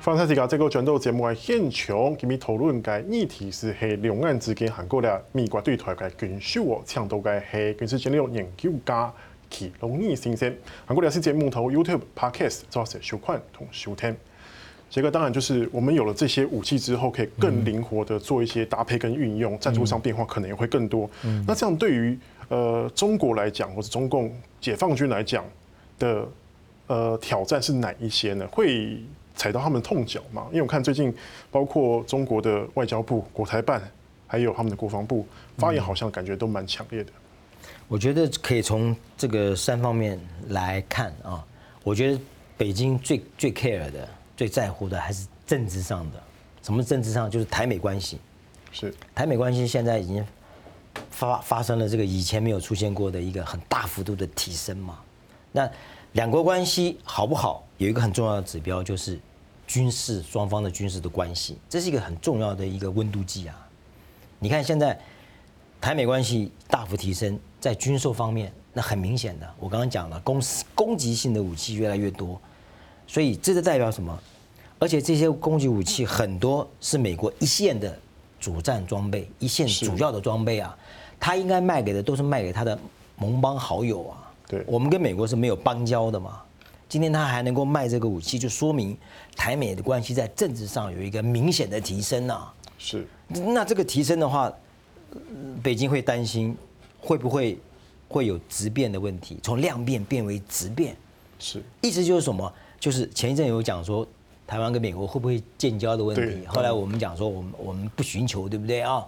方太提讲，这个转到节目的现场，今日讨论嘅议题是系两岸之间韩国咧美国对台嘅军售哦，倡导嘅系军事战略研究家祁隆义先生。韩国电视节目头 YouTube Podcast 做些收看同收听。这个当然就是我们有了这些武器之后，可以更灵活的做一些搭配跟运用，战术上变化可能也会更多。那这样对于呃中国来讲，或者中共解放军来讲的呃挑战是哪一些呢？会踩到他们痛脚嘛？因为我看最近包括中国的外交部、国台办，还有他们的国防部发言，好像感觉都蛮强烈的。我觉得可以从这个三方面来看啊。我觉得北京最最 care 的。最在乎的还是政治上的，什么政治上就是台美关系，是台美关系现在已经发发生了这个以前没有出现过的一个很大幅度的提升嘛。那两国关系好不好，有一个很重要的指标就是军事双方的军事的关系，这是一个很重要的一个温度计啊。你看现在台美关系大幅提升，在军售方面，那很明显的，我刚刚讲了，攻攻击性的武器越来越多。所以这是代表什么？而且这些攻击武器很多是美国一线的主战装备，一线主要的装备啊，他应该卖给的都是卖给他的盟邦好友啊。对，我们跟美国是没有邦交的嘛。今天他还能够卖这个武器，就说明台美的关系在政治上有一个明显的提升呐。是。那这个提升的话，北京会担心会不会会有质变的问题，从量变变为质变。是。意思就是什么？就是前一阵有讲说，台湾跟美国会不会建交的问题。后来我们讲说，我们我们不寻求，对不对啊？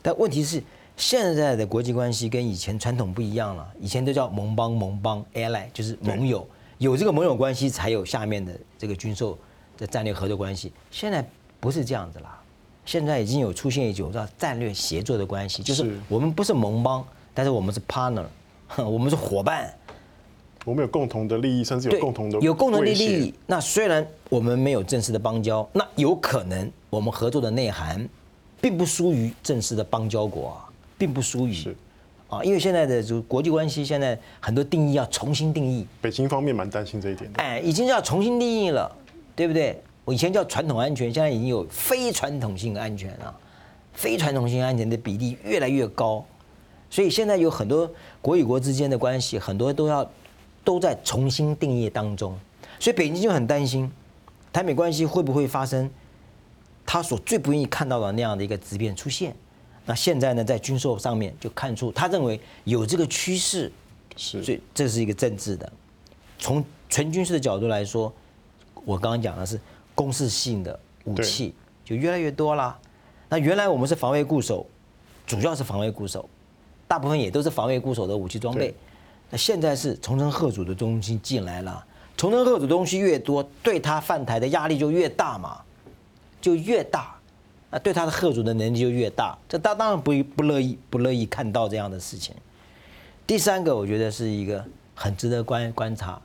但问题是，现在的国际关系跟以前传统不一样了。以前都叫盟邦盟邦 ally，就是盟友，有这个盟友关系，才有下面的这个军售的战略合作关系。现在不是这样子啦，现在已经有出现一种叫战略协作的关系，就是我们不是盟邦，但是我们是 partner，我们是伙伴。我们有共同的利益，甚至有共同的有共同的利益。那虽然我们没有正式的邦交，那有可能我们合作的内涵，并不输于正式的邦交国啊，并不输于。是啊，因为现在的就国际关系，现在很多定义要重新定义。北京方面蛮担心这一点的。哎，已经要重新定义了，对不对？我以前叫传统安全，现在已经有非传统性安全了。非传统性安全的比例越来越高，所以现在有很多国与国之间的关系，很多都要。都在重新定义当中，所以北京就很担心，台美关系会不会发生他所最不愿意看到的那样的一个质变出现？那现在呢，在军售上面就看出他认为有这个趋势，是，所以这是一个政治的。从纯军事的角度来说，我刚刚讲的是攻势性的武器就越来越多啦。那原来我们是防卫固守，主要是防卫固守，大部分也都是防卫固守的武器装备。那现在是重陈贺主的东西进来了，重陈贺祖东西越多，对他犯台的压力就越大嘛，就越大，那对他的贺祖的能力就越大。这他当然不不乐意不乐意看到这样的事情。第三个，我觉得是一个很值得观观察，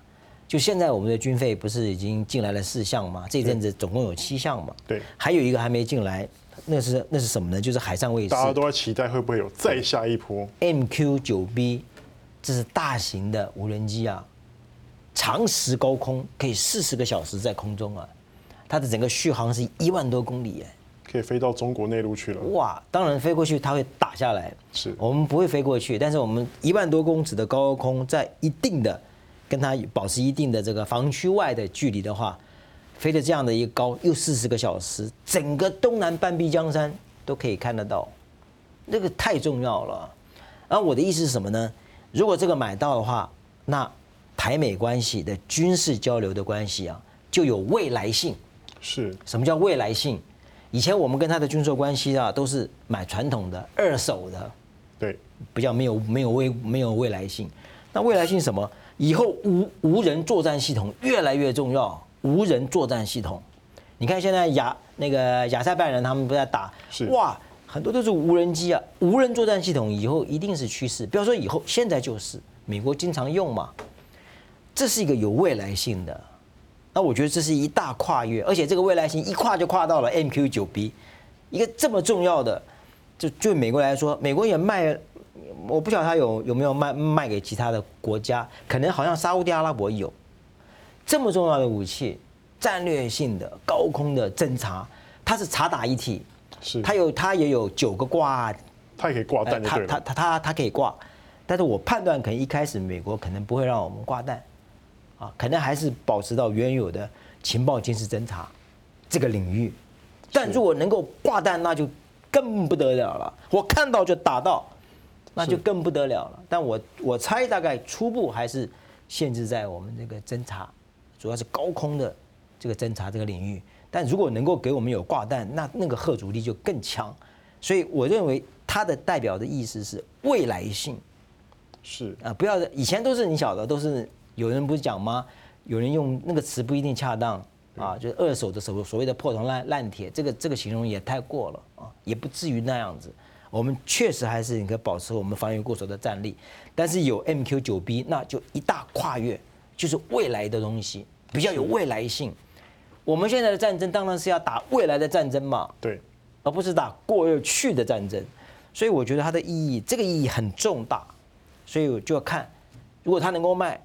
就现在我们的军费不是已经进来了四项吗？这阵子总共有七项嘛？对，还有一个还没进来，那是那是什么呢？就是海上卫士。大家都在期待会不会有再下一波 MQ 九 B。这是大型的无人机啊，长时高空可以四十个小时在空中啊，它的整个续航是一万多公里哎，可以飞到中国内陆去了。哇，当然飞过去它会打下来，是我们不会飞过去，但是我们一万多公尺的高空，在一定的跟它保持一定的这个防区外的距离的话，飞的这样的一个高又四十个小时，整个东南半壁江山都可以看得到，那个太重要了。而我的意思是什么呢？如果这个买到的话，那台美关系的军事交流的关系啊，就有未来性。是。什么叫未来性？以前我们跟他的军售关系啊，都是买传统的二手的，对，比较没有没有未没有未来性。那未来性什么？以后无无人作战系统越来越重要。无人作战系统，你看现在亚那个亚塞拜然他们不在打，是哇。很多都是无人机啊，无人作战系统以后一定是趋势。不要说以后，现在就是美国经常用嘛，这是一个有未来性的。那我觉得这是一大跨越，而且这个未来型一跨就跨到了 MQ-9B，一个这么重要的，就就美国来说，美国也卖，我不晓得他有有没有卖卖给其他的国家，可能好像沙乌地阿拉伯有。这么重要的武器，战略性的高空的侦察，它是察打一体，是它有它也有九个挂，它也可以挂弹，它它它它它可以挂，但是我判断可能一开始美国可能不会让我们挂弹，啊，可能还是保持到原有的情报监视侦查这个领域，但如果能够挂弹，那就更不得了了，我看到就打到，那就更不得了了。但我我猜大概初步还是限制在我们这个侦查，主要是高空的。这个侦查这个领域，但如果能够给我们有挂弹，那那个核主力就更强。所以我认为它的代表的意思是未来性，是啊，不要以前都是你晓得，都是有人不是讲吗？有人用那个词不一定恰当啊，就是二手的所所谓的破铜烂烂铁，这个这个形容也太过了啊，也不至于那样子。我们确实还是应该保持我们防御固守的战力，但是有 MQ9B，那就一大跨越，就是未来的东西，比较有未来性。我们现在的战争当然是要打未来的战争嘛，对，而不是打过去的战争，所以我觉得它的意义，这个意义很重大，所以我就要看，如果它能够卖，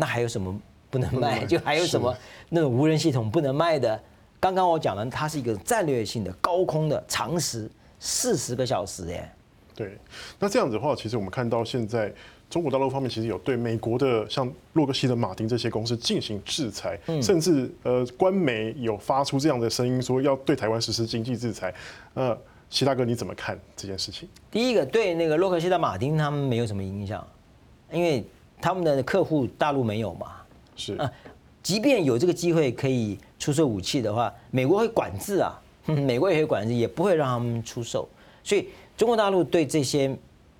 那还有什么不能卖？就还有什么那种无人系统不能卖的？刚刚我讲了，它是一个战略性的高空的常识四十个小时，耶。对，那这样子的话，其实我们看到现在。中国大陆方面其实有对美国的像洛克希德马丁这些公司进行制裁，甚至呃官媒有发出这样的声音，说要对台湾实施经济制裁。呃，习大哥你怎么看这件事情？第一个对那个洛克希德马丁他们没有什么影响，因为他们的客户大陆没有嘛。是啊，即便有这个机会可以出售武器的话，美国会管制啊，美国也会管制，也不会让他们出售。所以中国大陆对这些。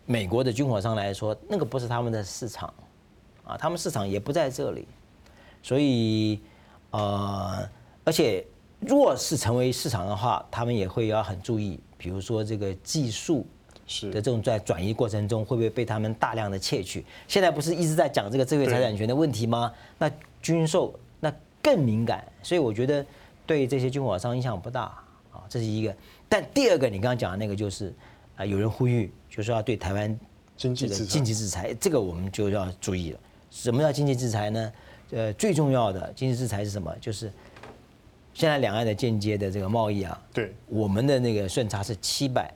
美国的军火商来说，那个不是他们的市场，啊，他们市场也不在这里，所以，呃，而且若是成为市场的话，他们也会要很注意，比如说这个技术的这种在转移过程中会不会被他们大量的窃取？现在不是一直在讲这个智慧财产权的问题吗？那军售那更敏感，所以我觉得对这些军火商影响不大啊，这是一个。但第二个，你刚刚讲的那个就是啊，有人呼吁。就是要对台湾经济经济制裁，这个我们就要注意了。什么叫经济制裁呢？呃，最重要的经济制裁是什么？就是现在两岸的间接的这个贸易啊，对，我们的那个顺差是七百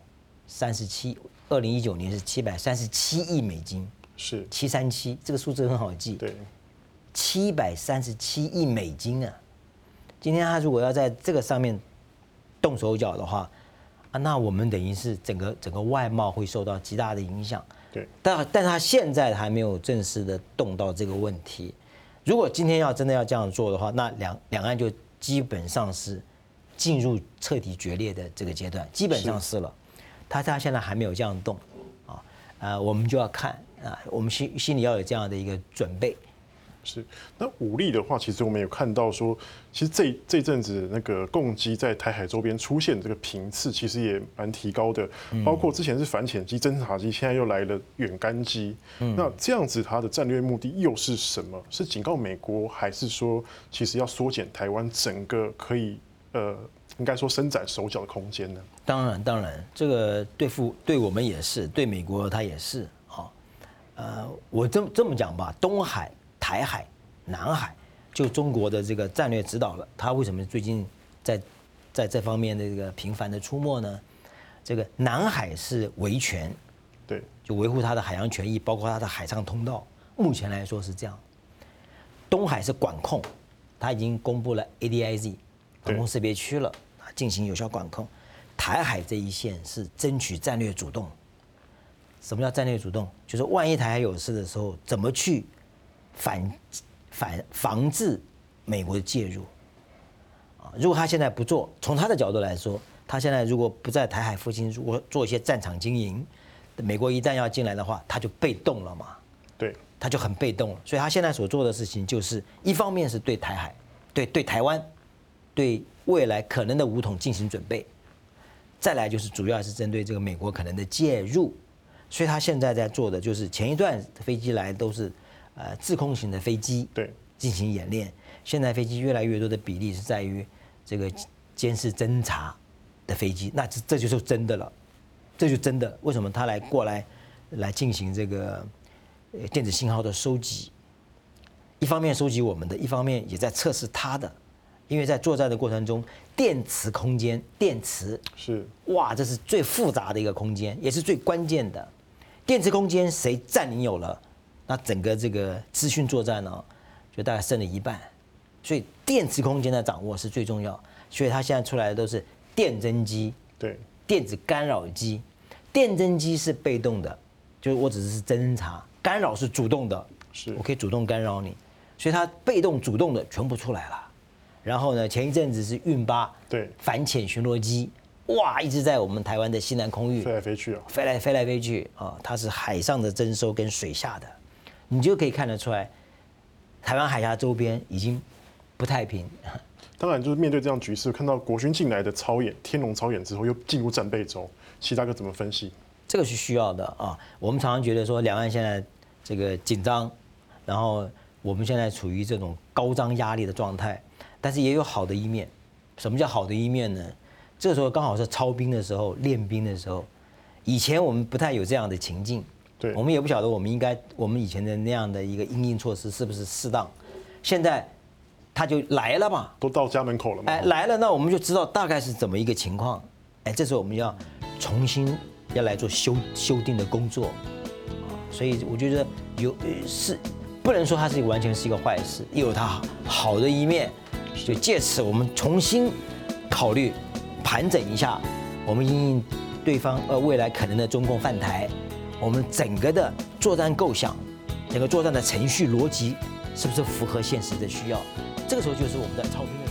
三十七，二零一九年是七百三十七亿美金，是七三七，这个数字很好记，对，七百三十七亿美金啊。今天他如果要在这个上面动手脚的话，啊，那我们等于是整个整个外贸会受到极大的影响。对，但但他现在还没有正式的动到这个问题。如果今天要真的要这样做的话，那两两岸就基本上是进入彻底决裂的这个阶段，基本上是了。他他现在还没有这样动，啊，呃，我们就要看啊，我们心心里要有这样的一个准备。是，那武力的话，其实我们有看到说，其实这这阵子那个共机在台海周边出现这个频次，其实也蛮提高的。包括之前是反潜机、侦察机，现在又来了远干机。那这样子它的战略目的又是什么？是警告美国，还是说其实要缩减台湾整个可以呃，应该说伸展手脚的空间呢？当然，当然，这个对付对我们也是，对美国它也是啊。呃，我这这么讲吧，东海。台海、南海，就中国的这个战略指导了。他为什么最近在在这方面的这个频繁的出没呢？这个南海是维权，对，就维护他的海洋权益，包括他的海上通道。目前来说是这样。东海是管控，他已经公布了 ADIZ 防空识别区了，啊，进行有效管控。台海这一线是争取战略主动。什么叫战略主动？就是万一台海有事的时候，怎么去？反反防治美国的介入啊！如果他现在不做，从他的角度来说，他现在如果不在台海附近，如果做一些战场经营，美国一旦要进来的话，他就被动了嘛。对，他就很被动了。所以他现在所做的事情，就是一方面是对台海、对对台湾、对未来可能的武统进行准备，再来就是主要是针对这个美国可能的介入。所以他现在在做的就是前一段飞机来都是。呃，自空型的飞机对进行演练，现在飞机越来越多的比例是在于这个监视侦察的飞机，那这这就是真的了，这就真的。为什么他来过来来进行这个电子信号的收集？一方面收集我们的，一方面也在测试他的，因为在作战的过程中，电磁空间，电磁是哇，这是最复杂的一个空间，也是最关键的。电磁空间谁占领有了，那整个这个资讯作战呢，就大概剩了一半。所以电磁空间的掌握是最重要。所以它现在出来的都是电侦机，对，电子干扰机。电侦机是被动的，就是我只是侦查；干扰是主动的，是我可以主动干扰你。所以它被动、主动的全部出来了。然后呢，前一阵子是运八，对，反潜巡逻机，哇，一直在我们台湾的西南空域飞来飞去啊，飞来飞来飞去啊，它是海上的征收跟水下的，你就可以看得出来，台湾海峡周边已经不太平。当然，就是面对这样局势，看到国军进来的超演天龙超演之后，又进入战备周，其大哥怎么分析？这个是需要的啊。我们常常觉得说，两岸现在这个紧张，然后我们现在处于这种高张压力的状态。但是也有好的一面，什么叫好的一面呢？这个时候刚好是操兵的时候，练兵的时候。以前我们不太有这样的情境，对，我们也不晓得我们应该我们以前的那样的一个应应措施是不是适当。现在他就来了嘛，都到家门口了嘛，哎，来了，那我们就知道大概是怎么一个情况。哎，这时候我们要重新要来做修修订的工作，啊所以我觉得有是不能说它是完全是一个坏事，也有它好的一面。就借此，我们重新考虑、盘整一下，我们应对方呃未来可能的中共犯台，我们整个的作战构想，整个作战的程序逻辑，是不是符合现实的需要？这个时候就是我们的操兵。